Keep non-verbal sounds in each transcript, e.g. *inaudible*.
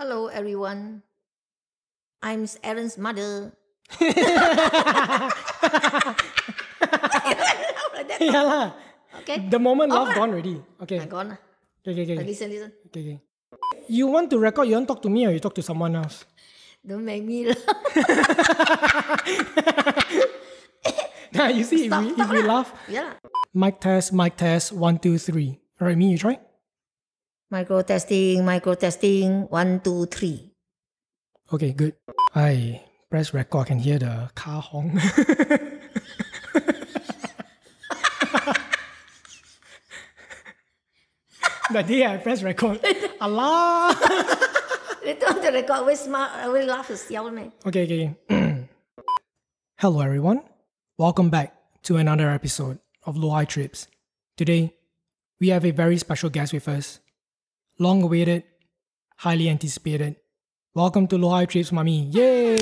Hello, everyone. I'm Aaron's mother. *laughs* yeah lah. Okay. The moment love ah. gone already. Okay. I gone. Okay, okay, Uh, okay. Listen, listen. okay, okay. You want to record, you want to talk to me or you talk to someone else? Don't make me laugh. *laughs* Nah, you see, if we, if we laugh, Yeah. mic test, mic test, one, two, three. All right, me, you try? Micro testing, micro testing. One, two, three. Okay, good. I press record, I can hear the car honk. *laughs* the day I press record, *laughs* Allah! *laughs* Later on the record, always smile, uh, always laugh to siao man. Okay, okay. okay. *clears throat* Hello, everyone. Welcome back to another episode of Lohai Trips. Today, we have a very special guest with us. Long awaited, highly anticipated. Welcome to Lohai Trips, Mami. Yay!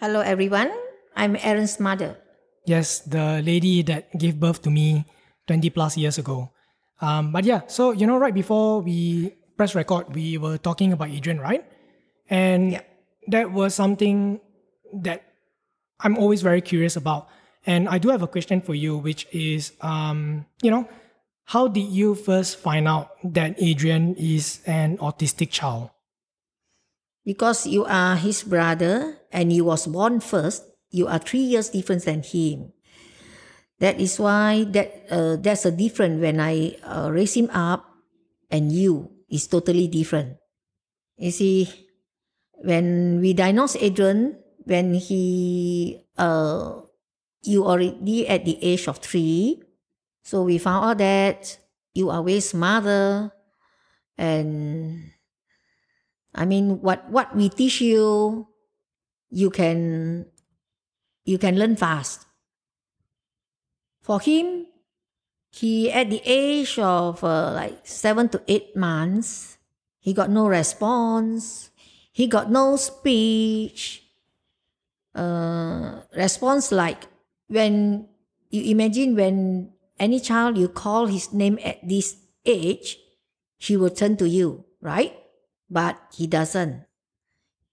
Hello, everyone. I'm Aaron's mother. Yes, the lady that gave birth to me 20 plus years ago. Um, but yeah, so you know, right before we press record, we were talking about Adrian, right? And Yeah. that was something that I'm always very curious about. And I do have a question for you, which is, um, you know, how did you first find out that Adrian is an autistic child? Because you are his brother and you was born first, you are three years different than him. That is why that uh, there's a difference when I uh, raise him up and you is totally different. You see, when we diagnosed Adrian, when he uh, you already at the age of three, so we found out that you are his mother, and I mean, what what we teach you, you can you can learn fast. For him, he at the age of uh, like seven to eight months, he got no response. He got no speech. Uh, response like when you imagine when any child you call his name at this age, he will turn to you, right? But he doesn't.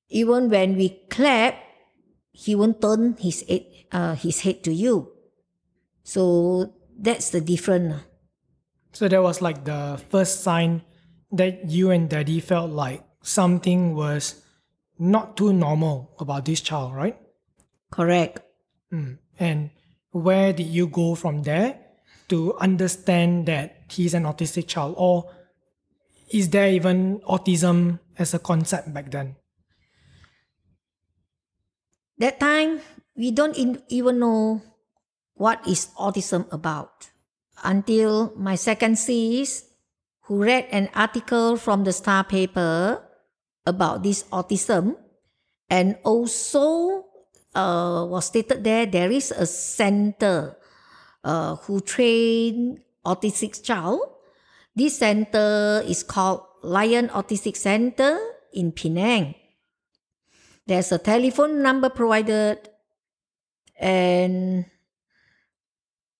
Even when we clap, he won't turn his head, uh, his head to you. So that's the difference. So that was like the first sign that you and daddy felt like something was not too normal about this child, right? Correct. Mm. And where did you go from there to understand that he's an autistic child? Or is there even autism as a concept back then? That time, we don't even know what is autism about until my second sis, who read an article from the Star paper about this autism, and also uh, was stated there there is a center uh, who train autistic child. This center is called Lion Autistic Center in Penang. There's a telephone number provided, and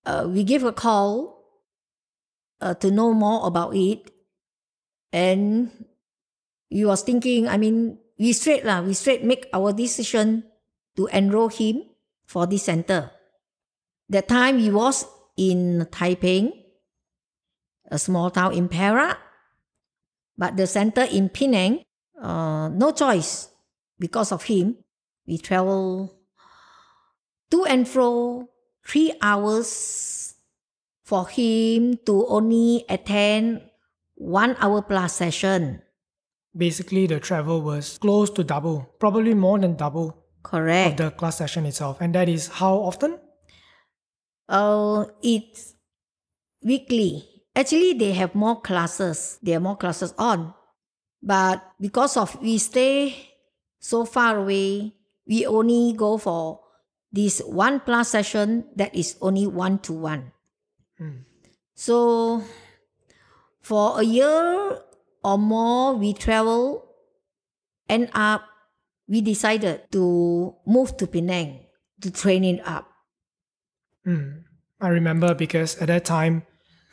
uh, we give a call uh, to know more about it. And we was thinking, I mean, we straight lah, we straight make our decision to enroll him for this center. That time he was in Taiping, a small town in Perak, but the center in Penang, uh, no choice because of him. We travel to and fro three hours for him to only attend one hour plus session. Basically, the travel was close to double, probably more than double Correct. of the class session itself. And that is how often? Uh, it's weekly. Actually, they have more classes. There are more classes on. But because of we stay so far away, we only go for this one plus session that is only one to one. So for a year or more, we travel. End up, we decided to move to Penang to train it up. Mm. I remember because at that time,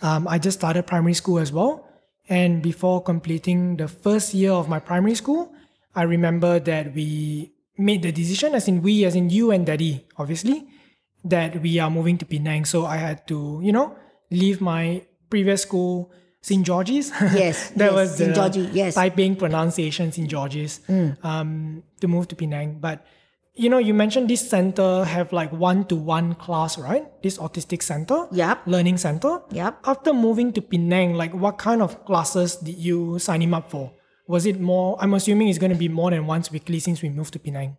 um, I just started primary school as well. And before completing the first year of my primary school, I remember that we made the decision, as in we, as in you and daddy, obviously, that we are moving to Penang. So I had to, you know, leave my previous school, St. George's. *laughs* Yes, that yes, was St. George's, yes. Mm. typing pronunciation, St. George's, um, to move to Penang. But you know, you mentioned this center have like one-to-one class, right? This autistic center, Yup. learning center. Yup. After moving to Penang, like what kind of classes did you sign him up for? Was it more? I'm assuming it's going to be more than once weekly since we moved to Penang.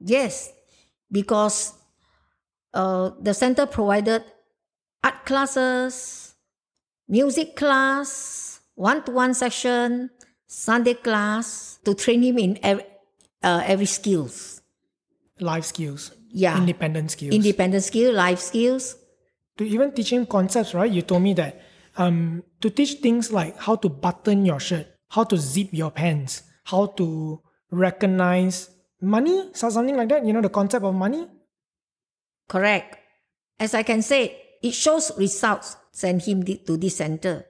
Yes, because uh, the center provided art classes, music class, one-to-one session, Sunday class to train him in every, uh, every skills. Life skills, Yeah, independent skills. independent skill, life skills. to even teach him concepts, right? You told me that um, to teach things like how to button your shirt, how to zip your pants, how to recognize money, so- something like that. You know, the concept of money. Correct. As I can say, it shows results. Send him to this center.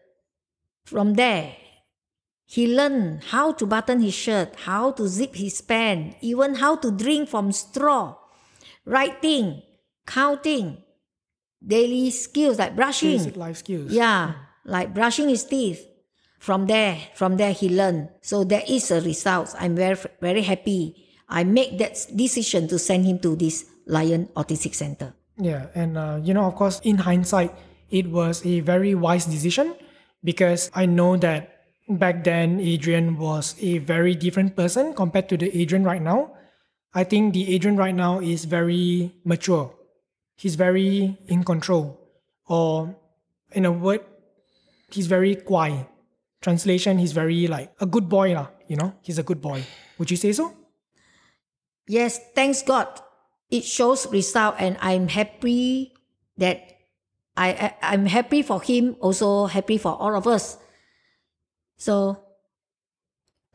From there, he learned how to button his shirt, how to zip his pants, even how to drink from straw, writing, counting, daily skills like brushing. Basic life skills. Yeah, like brushing his teeth. From there, from there he learned. So there is a result. I'm very very happy. I make that decision to send him to this Lion Autistic Center. Yeah, and uh, you know, of course, in hindsight, it was a very wise decision because I know that back then Adrian was a very different person compared to the Adrian right now. I think the Adrian right now is very mature. He's very in control, or in a word, he's very quiet. Translation, he's very like a good boy, lah. You know, he's a good boy. Would you say so? Yes, thanks God. It shows result and I'm happy that I, I I'm happy for him, also happy for all of us. So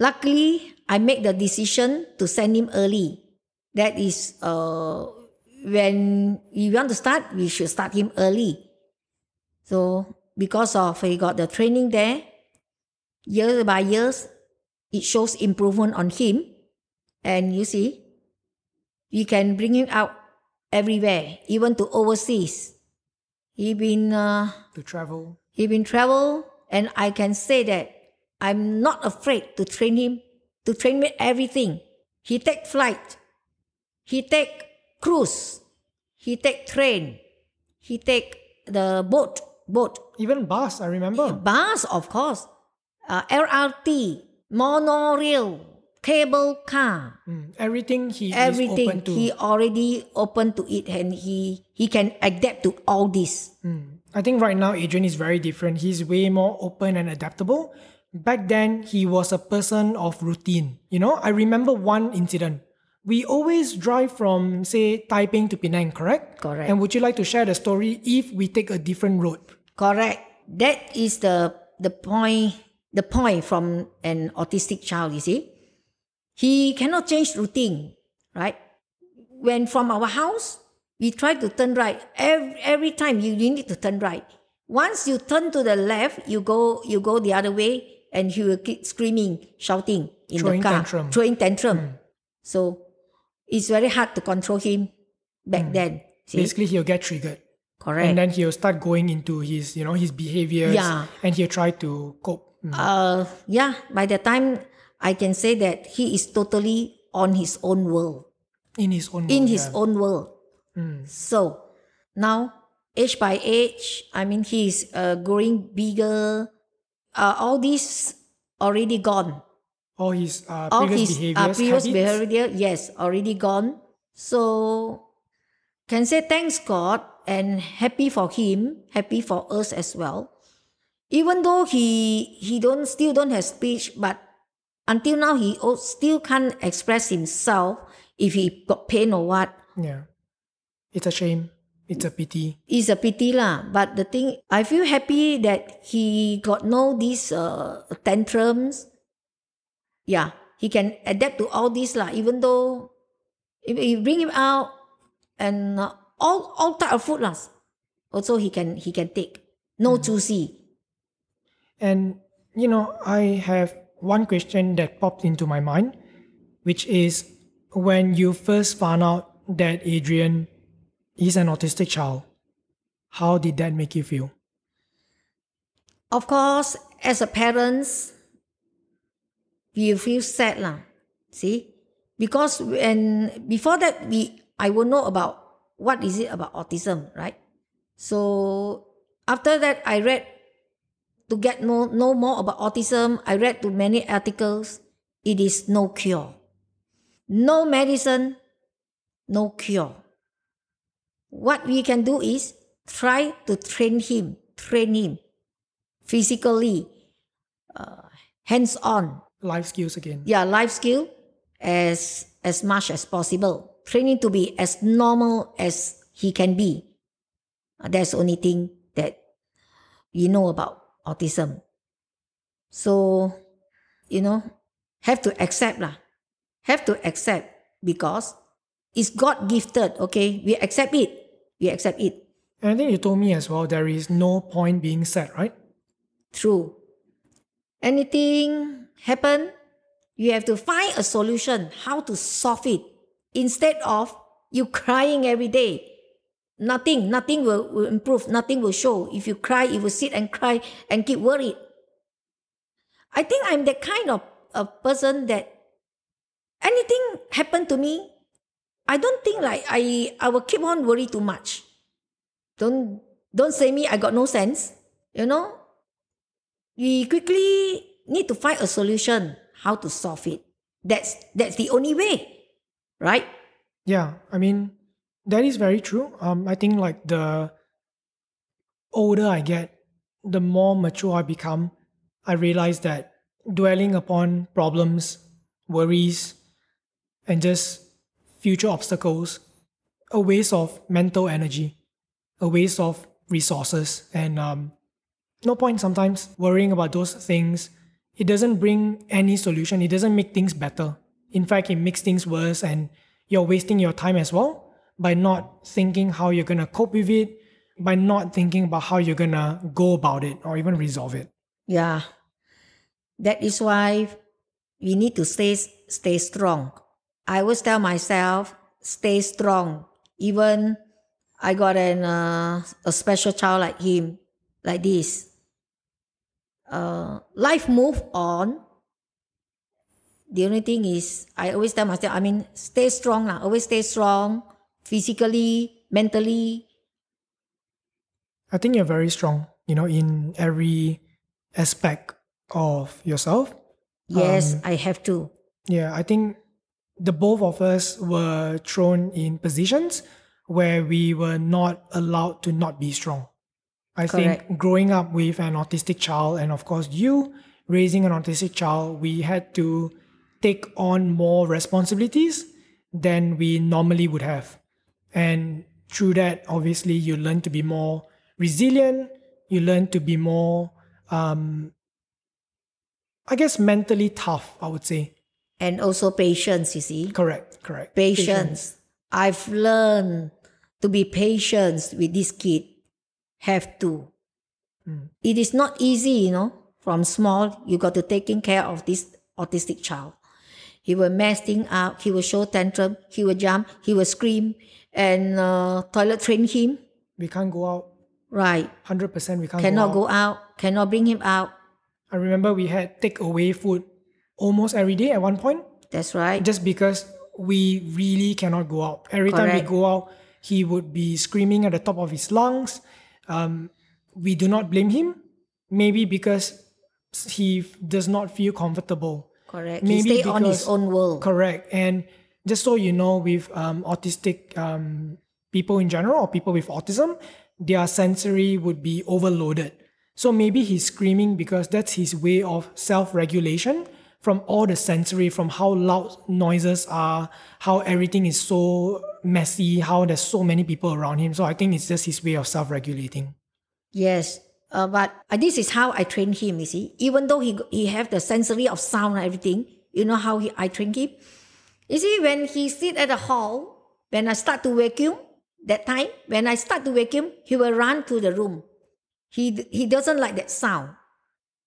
luckily I made the decision to send him early. That is uh when we want to start, we should start him early. So because of he got the training there, year by years, it shows improvement on him. And you see, we can bring him out everywhere, even to overseas. He been uh, To travel. he been travel, and I can say that I'm not afraid to train him to train me everything. He take flight, he take cruise, he take train, he take the boat, boat, Even bus, I remember. bus of course, uh, LRT, monorail, cable car Mm, everything he is everything open to. he already open to it and he he can adapt to all this Mm. I think right now Adrian is very different. He's way more open and adaptable. Back then, he was a person of routine. You know, I remember one incident. We always drive from, say, Taiping to Penang, correct? Correct. And would you like to share the story if we take a different road? correct that is the the point the point from an autistic child you see he cannot change routine right when from our house we try to turn right every, every time you, you need to turn right once you turn to the left you go you go the other way and he will keep screaming shouting in Throwing the car tantrum. throwing tantrum so it's very hard to control him back then see Basically, he'll get triggered. correct And then he'll start going into his, you know, his behaviors. Yeah. And he'll try to cope. Mm. uh yeah by the time i can say that he is totally on his own world In his own World, in his yeah. own world Mm. so now age by age i mean he's uh, growing bigger uh, all these already gone All his uh, all previous his behaviors, uh, previous habits. behavior yes already gone so can say thanks god and happy for him happy for us as well even though he he don't still don't have speech but until now he still can't express himself if he got pain or what Yeah. It's a shame. It's a pity. it's a pity lah. But the thing, I feel happy that he got no these uh, tantrums. Yeah, he can adapt to all this lah. Even though if you bring him out and uh, all all type of food lah, also he can he can take. No juicy. And you know, I have one question that popped into my mind, which is when you first found out that Adrian is an autistic child, how did that make you feel? Of course, as a parents, you feel sad lah. See, because when before that we I will know about what is it about autism, right? So after that, I read to get know, know more about autism. I read to many articles. It is no cure, no medicine, no cure. What we can do is try to train him, train him physically, uh, hands on. Life skills again. Yeah, life skill as as much as possible. Training to be as normal as he can be. Uh, that's the only thing that you know about autism. So, you know, have to accept lah. Have to accept because it's God gifted. Okay, we accept it. We accept it. And I think you told me as well there is no point being sad, right? True. Anything happen, you have to find a solution how to solve it instead of you *laughs* crying every day. Nothing, nothing will, will improve, nothing will show. If you cry, you will sit and cry and keep worried. I think I'm the kind of a person that anything happen to me, I don't think like I I will keep on worry too much. Don't don't say me I got no sense. You know, we quickly need to find a solution how to solve it. That's that's the only way, right? Yeah, I mean that is very true. Um, I think like the older I get, the more mature I become. I realize that dwelling upon problems, worries, and just future obstacles, a waste of mental energy, a waste of resources, and um, no point sometimes worrying about those things. It doesn't bring any solution. It doesn't make things better. In fact, it makes things worse, and you're wasting your time as well by not thinking how you're gonna cope with it, by not thinking about how you're gonna go about it or even resolve it. Yeah. That is why we need to stay stay strong. I always tell myself, stay strong. Even I got an uh, a special child like him, like this. Uh, life move on. The only thing is, I always tell myself, I mean, stay strong lah. Always stay strong, physically, mentally. I think you're very strong, you know, in every aspect of yourself. Yes, Um, I have to. Yeah, I think the both of us were thrown in positions where we were not allowed to not be strong. I think growing up with an autistic child, and of course, you raising an autistic child, we had to take on more responsibilities than we normally would have. And through that, obviously, you learn to be more resilient, you learn to be more, um, I guess, mentally tough, I would say. And also patience, you see. Correct, correct. Patience. I've learned to be patient with this kid. Have to. It is not easy, you know. From small, you got to taking care of this autistic child. He will mess things up. He will show tantrum. He will jump. He will scream. And uh, toilet train him. We can't go out. Right. 100% we can't Cannot go out. go out. Cannot bring him out. I remember we had take away food almost every day at one point That's right. just because we really cannot go out. Every time we go out, he would be screaming at the top of his lungs. Um, we do not blame him, maybe because he does not feel comfortable. Correct. Maybe he stay on his own world. Correct. And just so you know, with um, autistic um, people in general or people with autism, their sensory would be overloaded. So maybe he's screaming because that's his way of self regulation from all the sensory, from how loud noises are, how everything is so messy, how there's so many people around him. So I think it's just his way of self regulating. Yes, uh, but uh, this is how I train him. You see, even though he he have the sensory of sound and everything, you know how he, I train him. You see, when he sit at the hall, when I start to vacuum, that time when I start to vacuum, he will run to the room. He he doesn't like that sound,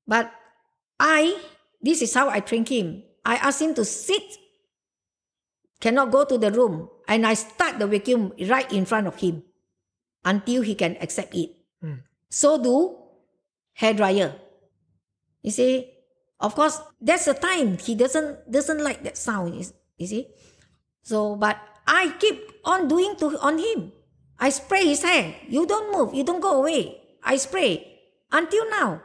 but I, this is how I train him. I ask him to sit, cannot go to the room, and I start the vacuum right in front of him until he can accept it. Hmm. So do hair dryer. You see, of course, that's the time he doesn't doesn't like that sound. You you see, so but I keep on doing to on him. I spray his hair. You don't move. You don't go away. I spray until now.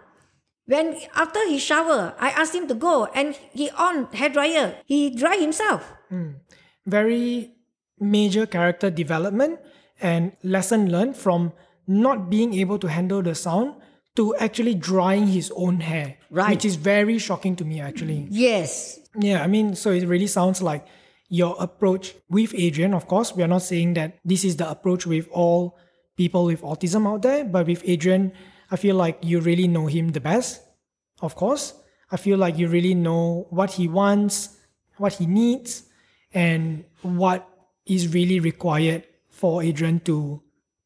When after he shower, I asked him to go and he on hair dryer. He dry himself. Hmm. Very major character development and lesson learned from not being able to handle the sound to actually drying his own hair. Right. Which is very shocking to me actually. Yes, Yeah, I mean, so it really sounds like your approach with Adrian, of course, we are not saying that this is the approach with all people with autism out there, but with Adrian, I feel like you really know him the best, of course. I feel like you really know what he wants, what he needs, and what is really required for Adrian to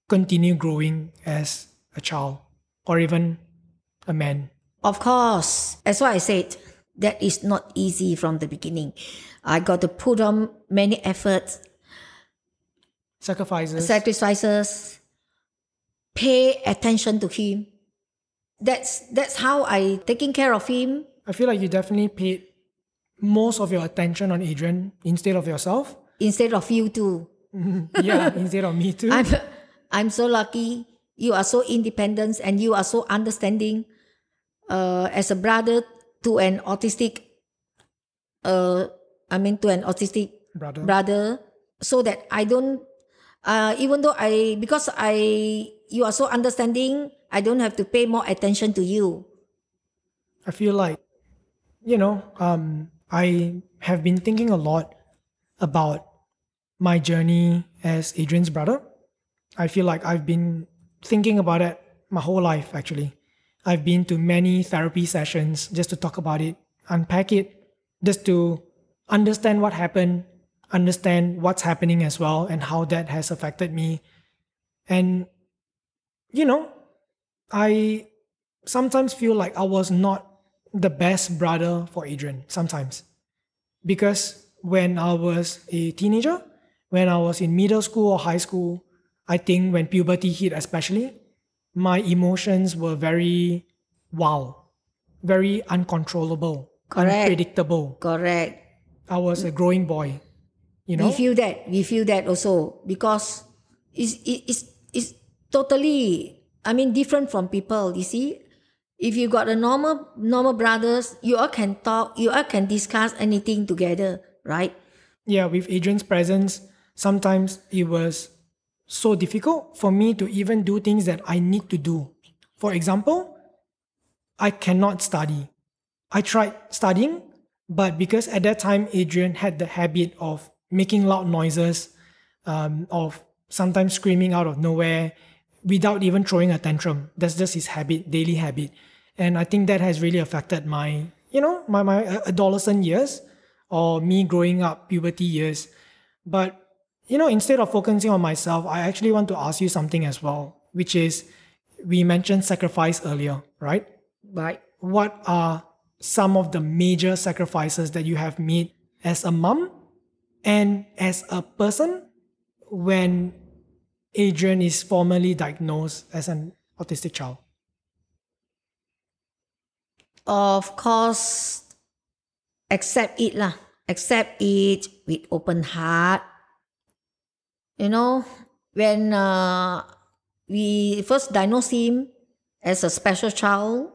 continue growing as a child or even a man. Of course, as what I said, that is not easy from the beginning. I got to put on many efforts, Sacrifices. sacrifices, pay attention to him. That's that's how I taking care of him. I feel like you definitely paid most of your attention on Adrian instead of yourself. Instead of you too. *laughs* yeah, instead of me too. I'm I'm so lucky. You are so independent and you are so understanding. Uh, as a brother to an autistic, uh, I mean to an autistic Brother. brother, so that I don't. Uh, even though I because I you are so understanding, I don't have to pay more attention to you. I feel like, you know, um, I have been thinking a lot about my journey as Adrian's brother. I feel like I've been thinking about it my whole life, actually. I've been to many therapy sessions just to talk about it, unpack it, just to understand what happened, understand what's happening as well, and how that has affected me. And, you know, I sometimes feel like I was not the best brother for Adrian, sometimes. Because when I was a teenager, when I was in middle school or high school, I think when puberty hit, especially, my emotions were very wild, very uncontrollable, Correct. unpredictable. Correct. I was a growing boy, you know? We feel that. We feel that also because it's it's totally. I mean, different from people. You see, if you got a normal normal brothers, you all can talk. You all can discuss anything together, right? yeah, with Adrian's presence, sometimes it was so difficult for me to even do things that I need to do. For example, I cannot study. I tried studying, but because at that time Adrian had the habit of making loud noises, um, of sometimes screaming out of nowhere without even throwing a tantrum. That's just his habit, daily habit. And I think that has really affected my, you know, my, my uh, adolescent years or me growing up puberty years. But, you know, instead of focusing on myself, I actually want to ask you something as well, which is we mentioned sacrifice earlier, right? Right. What are some of the major sacrifices that you have made as a mom and as a person when Adrian is formally diagnosed as an autistic child? Of course, accept it lah. Accept it with open heart. You know, when uh, we first diagnosed him as a special child,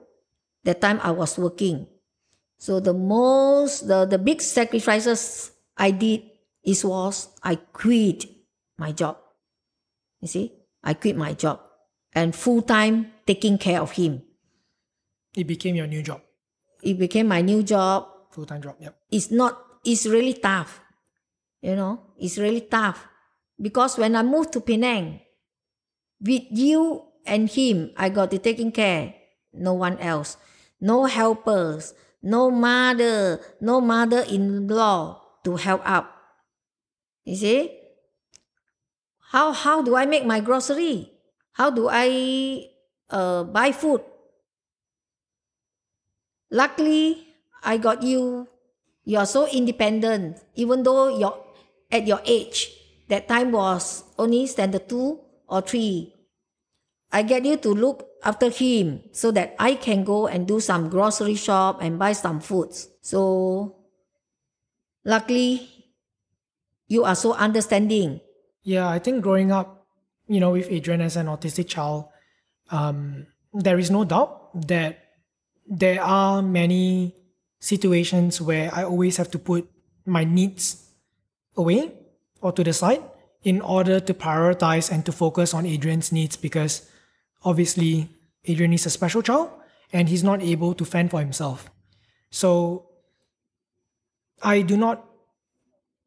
that time I was working. So the most, the, the big sacrifices I did is was I quit my job. You see, I quit my job and full time taking care of him. It became your new job, It became my new job. full time job. Yep. It's not, it's really tough. You know, it's really tough. Because when I moved to Penang, with you and him, I got to taking care. No one else. No helpers. No mother. No mother-in-law to help out. You see? How, how do I make my grocery? How do I uh, buy food? Luckily, I got you. You are so independent, even though you're at your age. That time was only standard two or three. I get you to look after him so that I can go and do some grocery shop and buy some foods. So luckily you are so understanding. Yeah, I think growing up, you know, with Adrian as an autistic child, um, there is no doubt that there are many situations where I always have to put my needs away or to the side in order to prioritize and to focus on Adrian's needs because obviously Adrian is a special child and he's not able to fend for himself. So I do not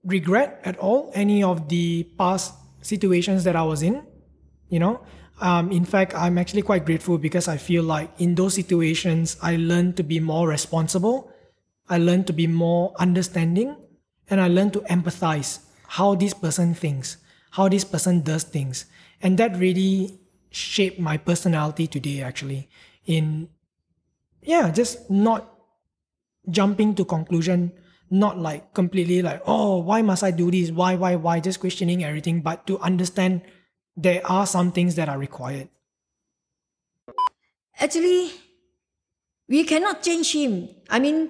regret at all any of the past situations that I was in. You know, um, in fact, I'm actually quite grateful because I feel like in those situations, I learned to be more responsible. I learned to be more understanding and I learned to empathize how this person thinks, how this person does things. And that really shaped my personality today, actually, in, yeah, just not jumping to conclusion not like completely like oh why must i do this why why why just questioning everything but to understand there are some things that are required Actually, we cannot change him. I mean,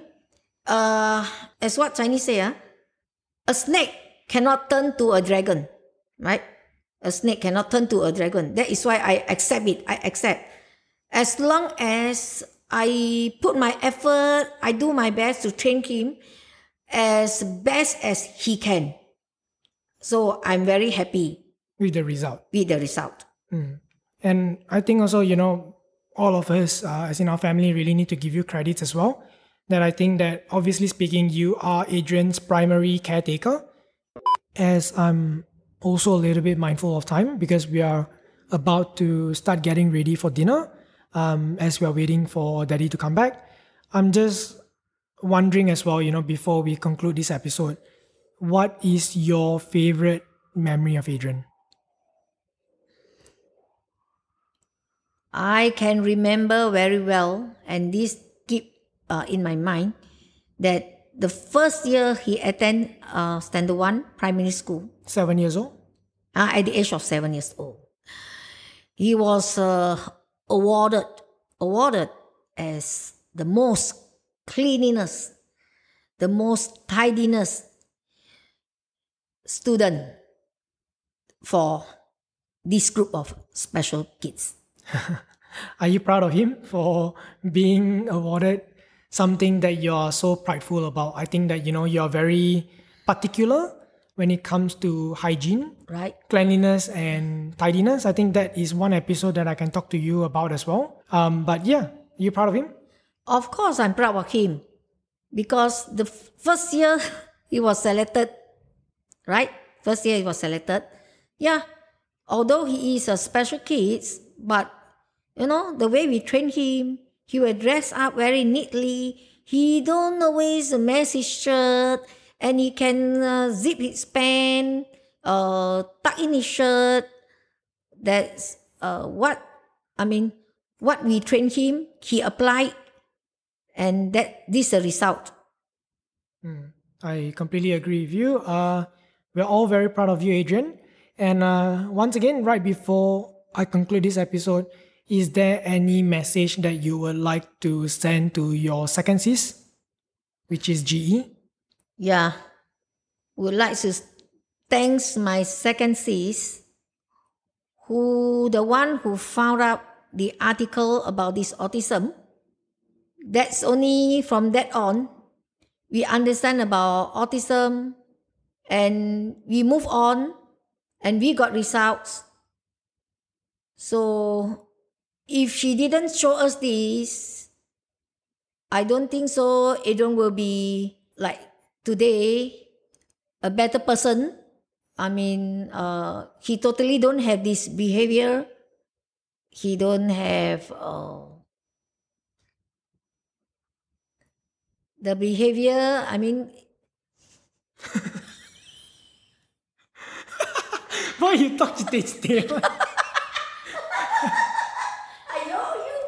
uh, as what Chinese say, ah, a snake cannot turn to a dragon, right? A snake cannot turn to a dragon. That is why I accept it. I accept. As long as I put my effort, I do my best to train him as best as he can. So I'm very happy with the result with the result. and i think also you know all of us uh, as in our family really need to give you credits as well that i think that obviously speaking you are adrian's primary caretaker as i'm also a little bit mindful of time because we are about to start getting ready for dinner um, as we are waiting for daddy to come back i'm just wondering as well you know before we conclude this episode what is your favorite memory of adrian? I can remember very well, and this keep uh, in my mind that the first year he attend uh, standard one primary school. Seven years old? Uh, at the age of seven years old. He was uh, awarded awarded as the most cleanliness, the most tidiness student for this group of special kids. *laughs* Are you proud of him for being awarded something that you're so prideful about? I think that you know you're very particular when it comes to hygiene, Right? cleanliness, and tidiness. I think that is one episode that I can talk to you about as well. Um, but yeah, you proud of him? Of course, I'm proud of him because the first year *laughs* he was selected, right? First year he was selected. Yeah, although he is a special kid, but you know the way we train him, he will dress up very neatly. He don't always mess his shirt, and he can uh, zip his pants, uh, tuck in his shirt. That's uh, what I mean. What we train him, he applied and that this is the result. I completely agree with you. Uh, we're all very proud of you, Adrian. And uh, once again, right before I conclude this episode, is there any message that you would like to send to your second sis, which is? GE? Yeah, would like to thanks my second sis, who the one who found out the article about this autism. That's only from that on we understand about autism and we move on and we got results. So if she didn't show us this, I don't think so. Adrian will be like today a better person. I mean, uh, he totally don't have this behavior. He don't have uh, the behavior. I mean, *laughs* Why you talk to this still? *laughs* I know you.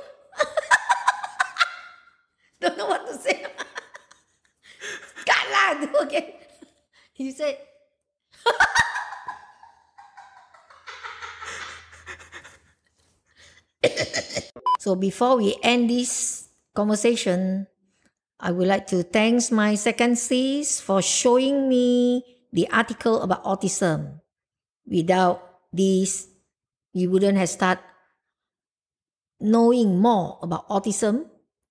*laughs* don't know what to I do again. You said. so before we end this conversation, I would like to thank my second sis for showing me the article about autism. Without this, we wouldn't have started knowing more about autism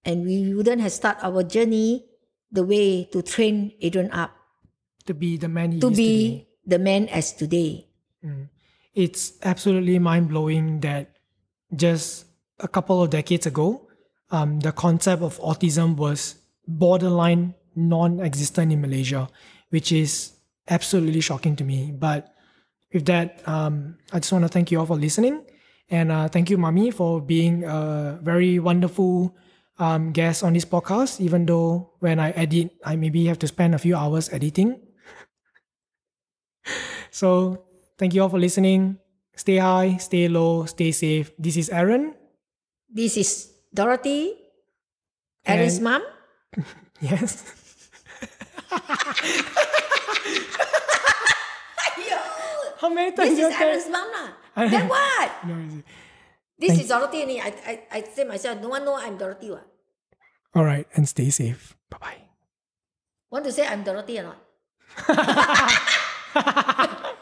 and we wouldn't have started our journey the way to train Adrian up To be the man he to is be today. the man as today. It's absolutely mind blowing that just a couple of decades ago, um, the concept of autism was borderline non existent in Malaysia, which is absolutely shocking to me. But with that, um, I just want to thank you all for listening. And uh, thank you, Mami, for being a very wonderful um, guest on this podcast, even though when I edit, I maybe have to spend a few hours editing. *laughs* so thank you all for listening. Stay high, stay low, stay safe. This is Aaron. This is Dorothy, Aaron's And- mom. Yes. How many times This is Aaron's mom lah. Then what? No, is This is Dorothy. only. I, I, I say myself, no one know I'm Dorothy. What? All right, and stay safe. Bye bye. Want to say I'm Dorothy or not? *laughs*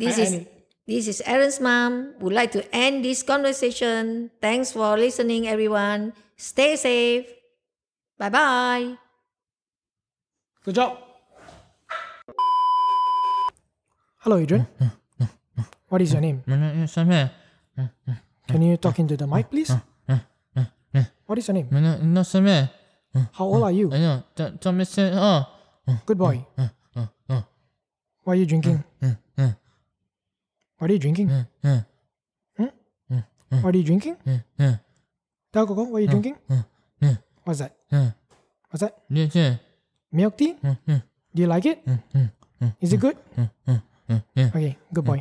this I- is I- this is Aaron's mom. Would like to end this conversation. Thanks for listening, everyone. Stay safe. Bye bye. Good job. Hello, Adrian. What is your name? Mana sampai? Can you talk into the mic, please? What is your name? Mana no sampai? How old are you? Ayo, tak tak mesti ah. Good boy. What are you drinking? Hmm? What are you drinking? Hmm? What are you drinking? Tell Coco, what are you drinking? What's that? What's that? Dia je. Milk tea? Do you like it? Is it good? Okay, good boy.